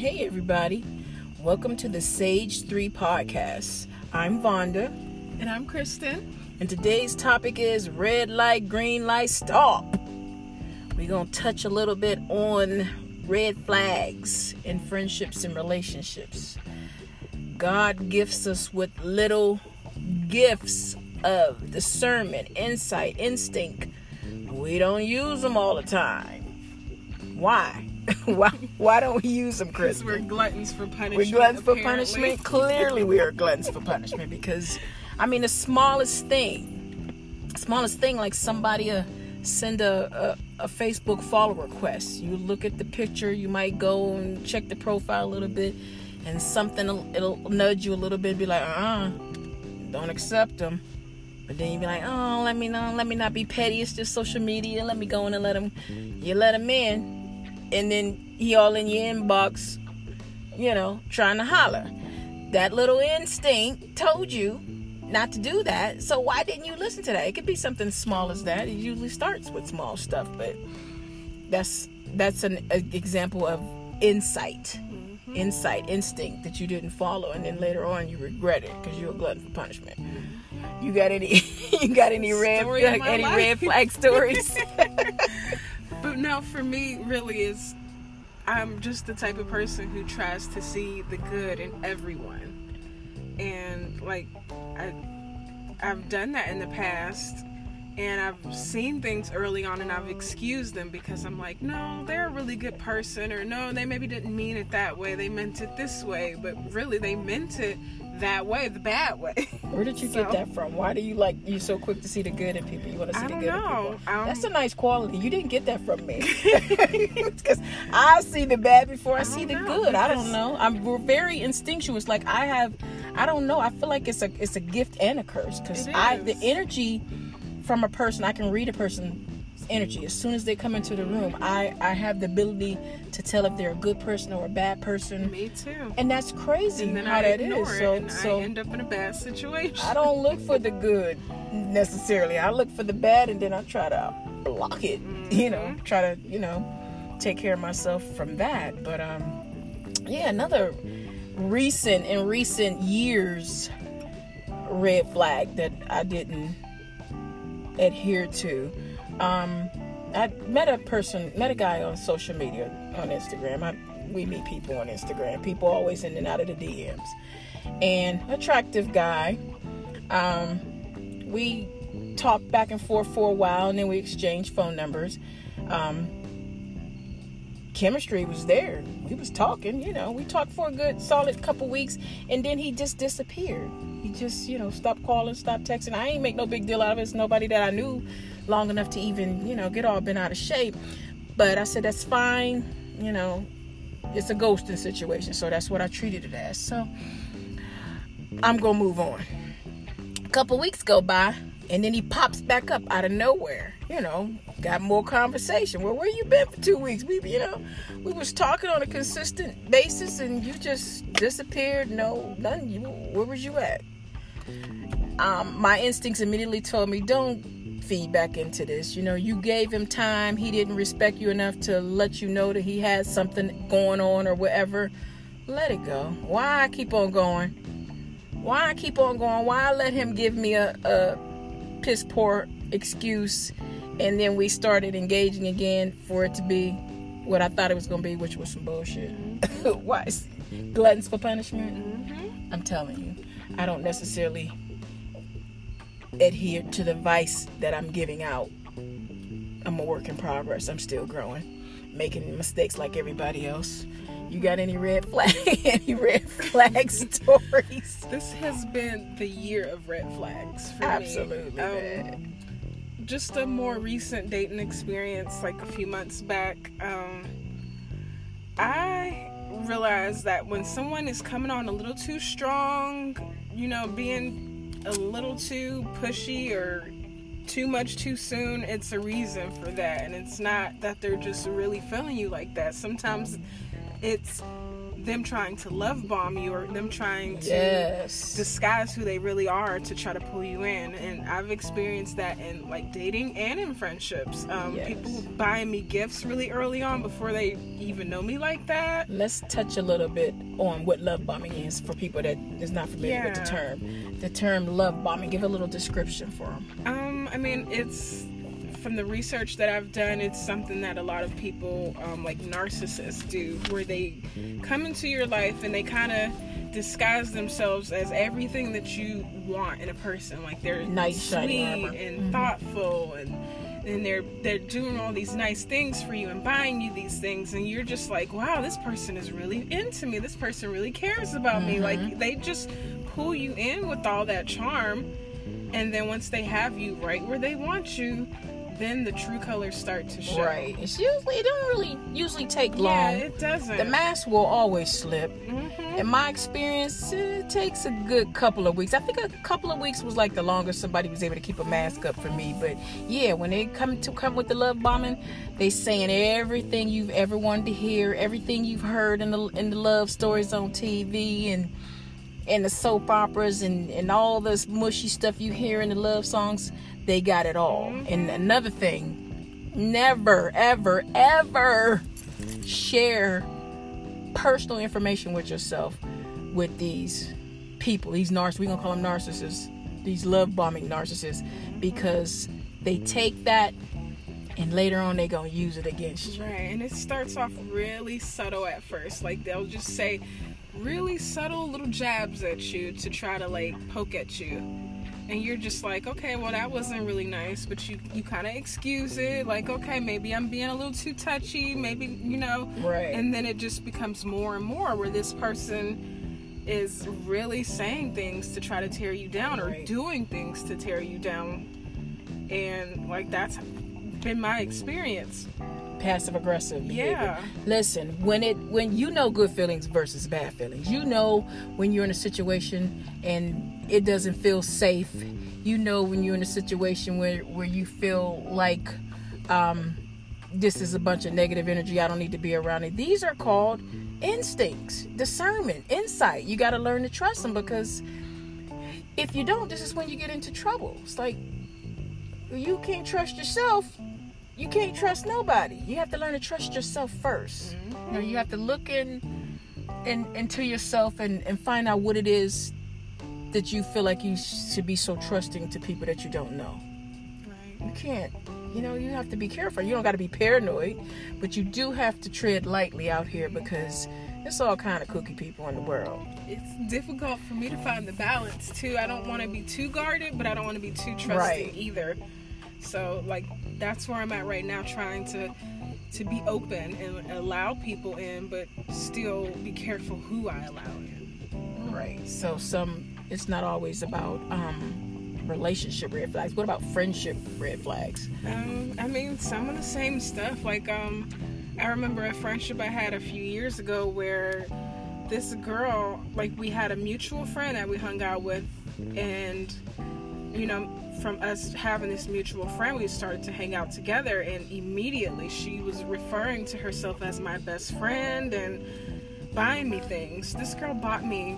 Hey, everybody. Welcome to the Sage 3 podcast. I'm Vonda, And I'm Kristen. and today's topic is red light, green light, stop. We're going to touch a little bit on red flags in friendships and relationships. God gifts us with little gifts of discernment, insight, instinct. We don't use them all the time. Why? why, why don't we use them, Kristen? we're gluttons for punishment. We're gluttons for punishment. Clearly, we are gluttons for punishment because, I mean, the smallest thing, smallest thing, like somebody uh, send a, a a Facebook follow request. You look at the picture, you might go and check the profile a little bit, and something it'll nudge you a little bit, be like, uh, uh don't accept them. But then you be like, oh, let me know, let me not be petty. It's just social media. Let me go in and let him. You let him in, and then he all in your inbox you know, trying to holler. That little instinct told you not to do that. So why didn't you listen to that? It could be something small as that. It usually starts with small stuff, but that's that's an a, example of insight, insight, instinct that you didn't follow, and then later on you regret it because you're a glutton for punishment. You got any? you got any red flag, any life. red flag stories? No, for me, really is I'm just the type of person who tries to see the good in everyone. And like I I've done that in the past and I've seen things early on and I've excused them because I'm like, no, they're a really good person or no, they maybe didn't mean it that way. They meant it this way, but really they meant it that way, the bad way. Where did you get that from? Why do you like you so quick to see the good in people? You want to see the good in know. people. Um, That's a nice quality. You didn't get that from me. Because I see the bad before I, I see the know, good. I don't know. I'm we're very instinctuous. Like I have, I don't know. I feel like it's a it's a gift and a curse because I the energy from a person I can read a person's energy as soon as they come into the room. I I have the ability to tell if they're a good person or a bad person, me too. and that's crazy And then how I that ignore is. it So so I end up in a bad situation. I don't look for the good necessarily. I look for the bad and then I try to block it. You know, try to, you know, take care of myself from that. But um yeah, another recent in recent years red flag that I didn't adhere to. Um I met a person, met a guy on social media on Instagram. I, we meet people on Instagram. People always in and out of the DMs. And attractive guy. Um, we talked back and forth for a while, and then we exchanged phone numbers. Um, chemistry was there. We was talking, you know. We talked for a good solid couple weeks, and then he just disappeared. He just, you know, stopped calling, stopped texting. I ain't make no big deal out of it. It's nobody that I knew long enough to even, you know, get all bent out of shape. But I said that's fine. You know, it's a ghosting situation, so that's what I treated it as. So I'm gonna move on. A couple weeks go by, and then he pops back up out of nowhere. You know, got more conversation. Well, where you been for two weeks? We, you know, we was talking on a consistent basis, and you just disappeared. No, none. You, where was you at? Um, my instincts immediately told me, don't feed back into this. You know, you gave him time. He didn't respect you enough to let you know that he had something going on or whatever. Let it go. Why I keep on going? Why I keep on going? Why I let him give me a, a piss poor excuse and then we started engaging again for it to be what I thought it was going to be, which was some bullshit. Why? Gluttons for punishment? hmm I'm telling you, I don't necessarily adhere to the vice that I'm giving out. I'm a work in progress. I'm still growing, making mistakes like everybody else. You got any red flag? any red flag stories? This has been the year of red flags for Absolutely, me. Um, just a more recent dating experience, like a few months back. Um, I realized that when someone is coming on a little too strong, you know, being a little too pushy or too much too soon, it's a reason for that. And it's not that they're just really feeling you like that. Sometimes it's them trying to love bomb you or them trying to Yes. disguise who they really are to try to pull you in and i've experienced that in like dating and in friendships um, Yes. people buying me gifts really early on before they even know me like that Let's touch a little bit on what love bombing is for people that is not familiar with the term. The term love bombing. Give a little description for them. Um, I mean, it's from the research that I've done, it's something that a lot of people, um, like narcissists, do, where they come into your life and they kind of disguise themselves as everything that you want in a person. Like they're nice, sweet and Mhm. thoughtful and. And they're they're doing all these nice things for you and buying you these things, and you're just like, wow, this person is really into me. This person really cares about me. Mhm. Like they just pull you in with all that charm, and then once they have you right where they want you, then the true colors start to show. Right. It's usually it don't really usually take long. Yeah, it doesn't. the mask will always slip. Mhm. In my experience, it takes a good couple of weeks. I think a couple of weeks was like the longest somebody was able to keep a mask up for me. But yeah, when they come to come with the love bombing, they saying everything you've ever wanted to hear, everything you've heard in the in the love stories on TV and and the soap operas and and all this mushy stuff you hear in the love songs. They got it all. And another thing, never, ever, ever share personal information with yourself with these people, these narcissists. We're gonna call them narcissists, these love bombing narcissists, because they take that and later on they gonna use it against you. Right, and it starts off really subtle at first. Like they'll just say really subtle little jabs at you to try to like poke at you. And you're just like, okay, well that wasn't really nice, but you you kind of excuse it, like, okay, maybe I'm being a little too touchy, maybe you know, Right. and then it just becomes more and more where this person is really saying things to try to tear you down or Right. doing things to tear you down, and like that's been my experience. Passive aggressive behavior. Yeah. Listen, when it when you know good feelings versus bad feelings, you know when you're in a situation and it doesn't feel safe. You know when you're in a situation where where you feel like um, this is a bunch of negative energy. I don't need to be around it. These are called instincts, discernment, insight. You got to learn to trust them because if you don't, this is when you get into trouble. It's like you can't trust yourself you can't trust nobody. You have to learn to trust yourself 1st You know, you have to look in, in into yourself and, and find out what it is that you feel like you should be so trusting to people that you don't know. Right. You can't. You know, you have to be careful. You don't got to be paranoid, but you do have to tread lightly out here because it's all kind of cookie people in the world. It's difficult for me to find the balance too. I don't want to be too guarded, but I don't want to be too trusting Right. either. So like that's where I'm at right now, trying to to be open and allow people in, but still be careful who I allow in. Right. So some it's not always about um relationship red flags. What about friendship red flags? Um, I mean, some of the same stuff. Like, um, I remember a friendship I had a few years ago where this girl, like, we had a mutual friend that we hung out with, and you know, from us having this mutual friend, we started to hang out together, and immediately she was referring to herself as my best friend and buying me things. This girl bought me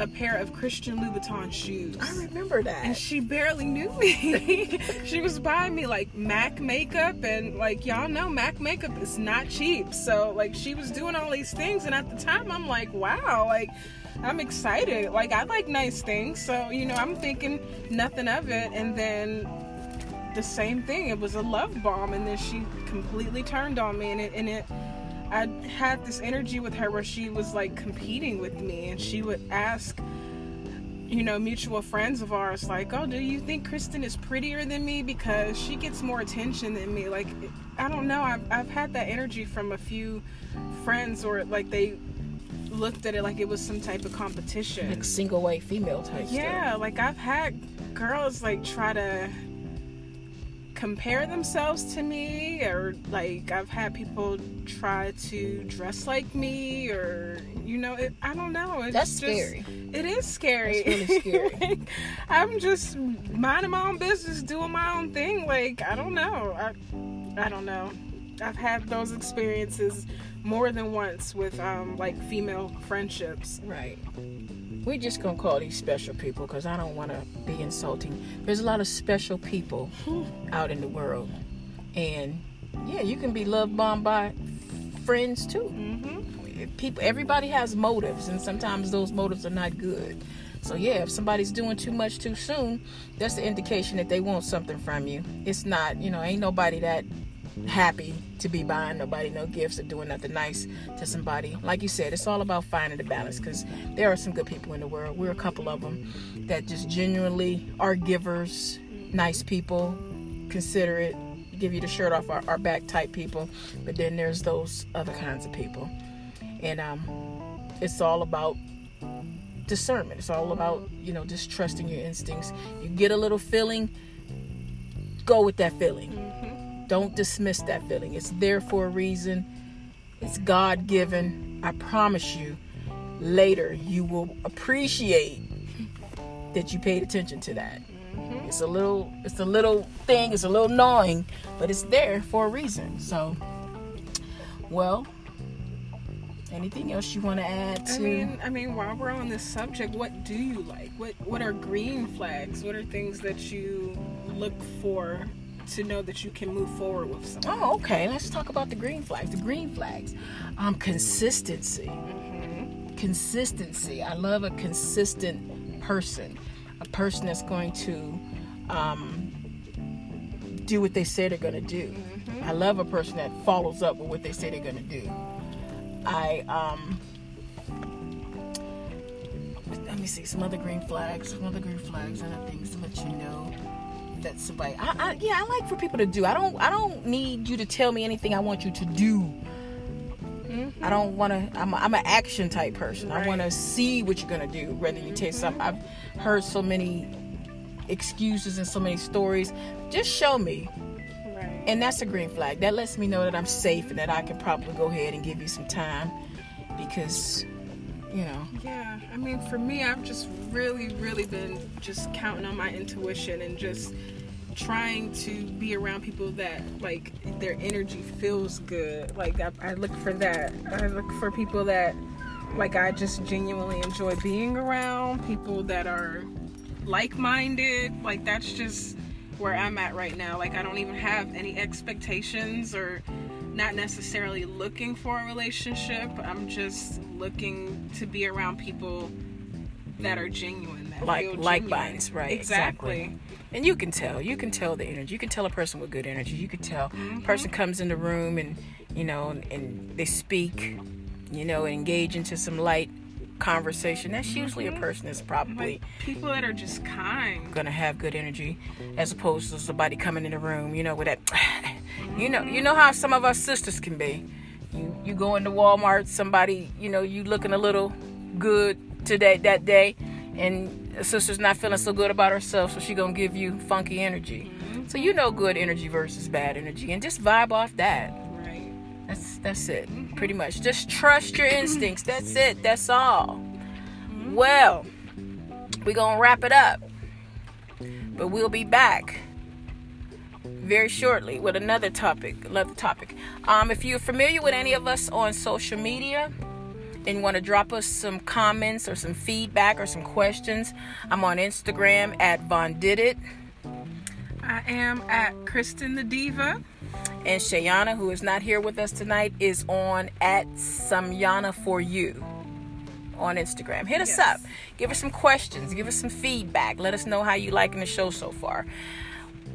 a pair of Christian Louboutin shoes. I remember that. And she barely knew me. she was buying me like MAC makeup, and like y'all know, MAC makeup is not cheap. So like she was doing all these things, and at the time I'm like, wow, like I'm excited. Like I like nice things, so you know I'm thinking nothing of it, and then the same thing. It was a love bomb, and then she completely turned on me, and it and it. I had this energy with her where she was like competing with me, and she mm-hmm. would ask you know, mutual friends of ours, like, oh, do you think Kristen is prettier than me because she gets more attention than me? Like, I don't know. I've, I've had that energy from a few friends, or like they looked at it like it was some type of competition. like single white female type Yeah, like I've had girls like try to compare themselves to me, or like I've had people try to dress like me, or you know, it, I don't know. It's That's just, scary. It is scary. Really scary. Like, I'm just minding my own business, doing my own thing. Like I don't know. I I don't know. I've had those experiences more than once with um, like female friendships. Right. We're just gonna call these special people because I don't want to be insulting. There's a lot of special people out in the world, and yeah, you can be loved bombed by friends too. Mm-hmm. People, everybody has motives, and sometimes those motives are not good. So yeah, if somebody's doing too much too soon, that's the indication that they want something from you. It's not, you know, ain't nobody that happy to be buying nobody no gifts or doing nothing nice to somebody. Like you said, it's all about finding the balance because there are some good people in the world. We're a couple of them that just genuinely are givers, nice people, considerate, give you the shirt off our, our back type people. But then there's those other kinds of people. And um, it's all about discernment. It's all about, you know, just trusting your instincts. You get a little feeling, go with that feeling. Don't dismiss that feeling. It's there for a reason. It's God given. I promise you, later you will appreciate that you paid attention to that. Mm-hmm. It's a little it's a little thing, it's a little gnawing, but it's there for a reason. So well, anything else you want to add to I mean, I mean, while we're on this subject, what do you like? What What are green flags? What are things that you look for to know that you can move forward with someone? Oh, okay. Let's talk about the green flags. The green flags. Um, consistency. Mm-hmm. Consistency. I love a consistent person. A person that's going to um, do what they say they're going to do. I love a person that follows up with what they say they're going to do. I um. Let me see some other green flags. Some other green flags and other things to let you know that somebody I, I yeah i like for people to do. I don't i don't need you to tell me anything i want you to do. Mm-hmm. I don't want to I'm, a, I'm an action type person. I want to see what you're gonna do whether you take something. I've heard so many excuses and so many stories. Just show me. Right. and that's a green flag. That lets me know that i'm safe and that i can probably go ahead and give you some time because you know Yeah, I mean, for me, I've just really, really been just counting on my intuition and just trying to be around people that like their energy feels good. Like I, I look for that. I look for people that like I just genuinely enjoy being around. People that are like-minded. Like that's just where I'm at right now. Like I don't even have any expectations or not necessarily looking for a relationship. I'm just looking to be around people that are genuine. That Like- feel like genuine. minds, right, Exactly. and you can tell you can tell the energy you can tell a person with good energy you can tell Mm-hmm. a person comes in the room and you know and, and they speak you know engage into some light conversation that's usually a person that's probably Like people that are just kind. gonna have good energy as opposed to somebody coming in the room you know with that you know you know how some of our sisters can be. You you go into walmart somebody you know you looking a little good today that day and a sister's not feeling so good about herself so she gonna give you funky energy. Mm-hmm. So you know good energy versus bad energy and just vibe off that. Right. that's that's it mm-hmm. pretty much. Just trust your instincts that's it that's all. Well we're gonna wrap it up but we'll be back very shortly with another topic another topic um, if you're familiar with any of us on social media and you want to drop us some comments or some feedback or some questions i'm on instagram at von did it I am at Kristen the Diva. and Shayana, who is not here with us tonight, is on at Samyana for you on Instagram. Hit us Yes. up. Give us some questions. Give us some feedback. Let us know how you liking the show so far.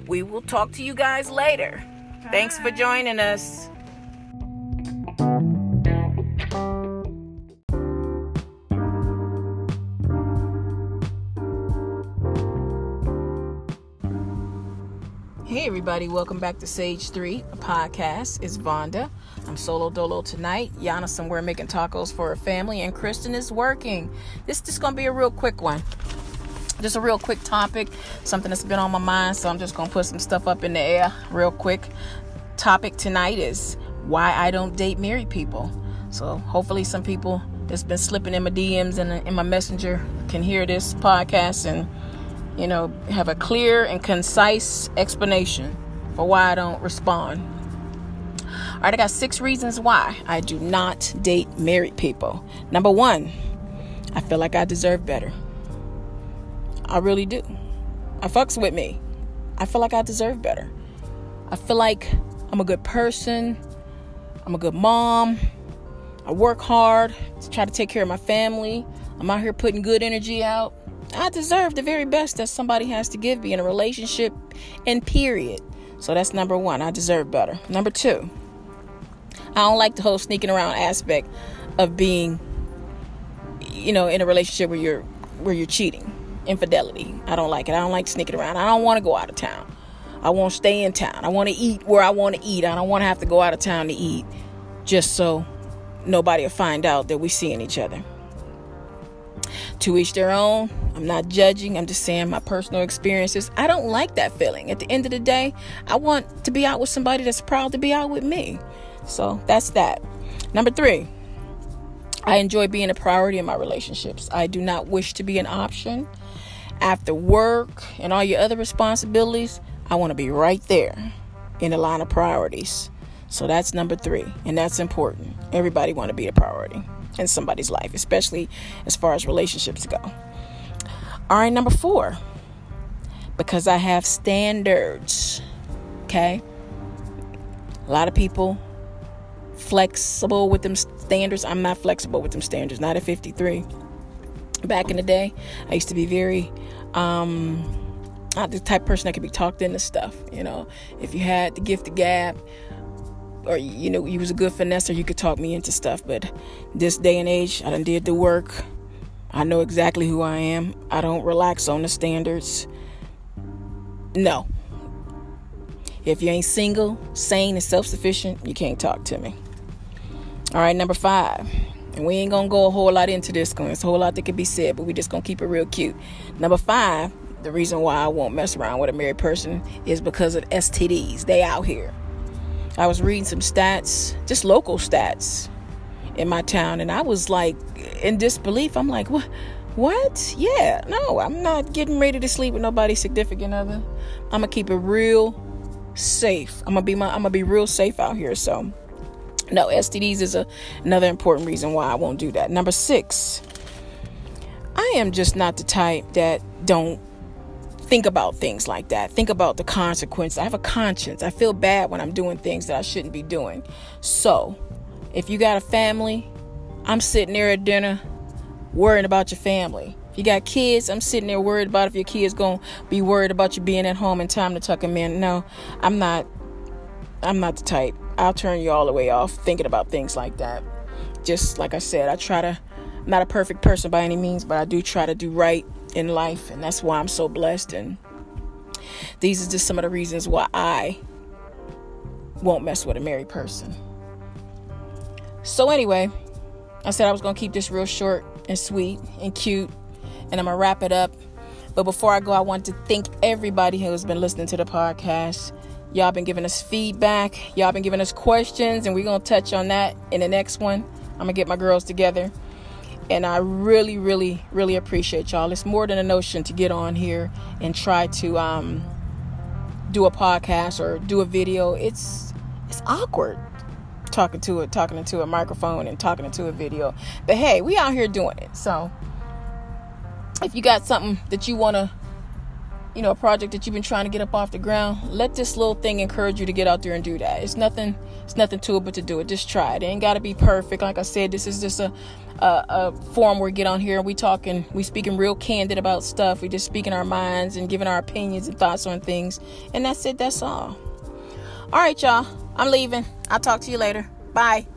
We will talk to you guys later. Thanks for joining us. Hey everybody, welcome back to Sage 3, a podcast. It's Vonda. I'm solo dolo tonight. Yana somewhere making tacos for her family, and Kristen is working. This is just gonna be a real quick one. Just a real quick topic, something that's been on my mind, so I'm just gonna put some stuff up in the air real quick. Topic tonight is why I don't date married people. So hopefully some people that's been slipping in my DMs and in my messenger can hear this podcast and you know, have a clear and concise explanation for why I don't respond. All right, I got six reasons why I do not date married people. Number one, I feel like I deserve better. I really do. I fucks with me. I feel like I deserve better. I feel like I'm a good person. I'm a good mom. I work hard to try to take care of my family. I'm out here putting good energy out. I deserve the very best that somebody has to give me in a relationship and period. So that's number one. I deserve better. Number two, I don't like the whole sneaking around aspect of being, you know, in a relationship where you're where you're cheating, infidelity. I don't like it. I don't like sneaking around. I don't want to go out of town. I want to stay in town. I want to eat where I want to eat. I don't want to have to go out of town to eat just so nobody will find out that we're seeing each other. To each their own. I'm not judging. I'm just saying my personal experiences. I don't like that feeling. At the end of the day, I want to be out with somebody that's proud to be out with me. So that's that. Number three, I enjoy being a priority in my relationships. I do not wish to be an option. After work and all your other responsibilities, I want to be right there in the line of priorities. So that's number three, and that's important. Everybody want to be a priority in somebody's life, especially as far as relationships go. All right, number four, because I have standards. Okay, a lot of people flexible with them standards. I'm not flexible with them standards. Not at 53. Back in the day, I used to be very um not the type person that could be talked into stuff. You know, if you had the gift of gab, or you know, you was a good finesser, you could talk me into stuff. But this day and age, I done did the work. I know exactly who I am. I don't relax on the standards. No. If you ain't single, sane, and self sufficient, you can't talk to me. All right, number five. And we ain't gonna go a whole lot into this because there's a whole lot that could be said, but we just gonna keep it real cute. Number five, the reason why I won't mess around with a married person is because of STDs. They out here. I was reading some stats, just local stats in my town, and I was like in disbelief. I'm like, what? What? Yeah, no, I'm not getting ready to sleep with nobody significant other. I'm gonna keep it real safe. I'm gonna be my. I'm gonna be real safe out here. So, no, STDs is a, another important reason why I won't do that. Number six, I am just not the type that don't think about things like that. Think about the consequences. I have a conscience. I feel bad when I'm doing things that I shouldn't be doing. So, if you got a family, I'm sitting there at dinner worrying about your family. If you got kids, I'm sitting there worried about if your kids going to be worried about you being at home in time to tuck them in. No, I'm not I'm not the type. I'll turn you all the way off thinking about things like that. Just like I said, I try to I'm not a perfect person by any means, but I do try to do right in life, and that's why I'm so blessed. And these are just some of the reasons why I won't mess with a married person. So, anyway, I said I was to keep this real short and sweet and cute, and I'm to wrap it up. But before I go, I want to thank everybody who has been listening to the podcast. Y'all been giving us feedback, y'all been giving us questions, and we're going to touch on that in the next one. I'm going to get my girls together and I really, really, really appreciate y'all. It's more than a notion to get on here and try to um, do a podcast or do a video. It's it's awkward talking to it, talking into a microphone and talking into a video. But hey, we out here doing it. So if you got something that you want to you know, a project that you've been trying to get up off the ground, let this little thing encourage you to get out there and do that. It's nothing, it's nothing to it but to do it. Just try it. It ain't got to be perfect. Like I said, this is just a, a, a forum where we get on here and we talking, we speaking real candid about stuff. We just speaking our minds and giving our opinions and thoughts on things. And that's it. That's all. All right, y'all. I'm leaving. I'll talk to you later. Bye.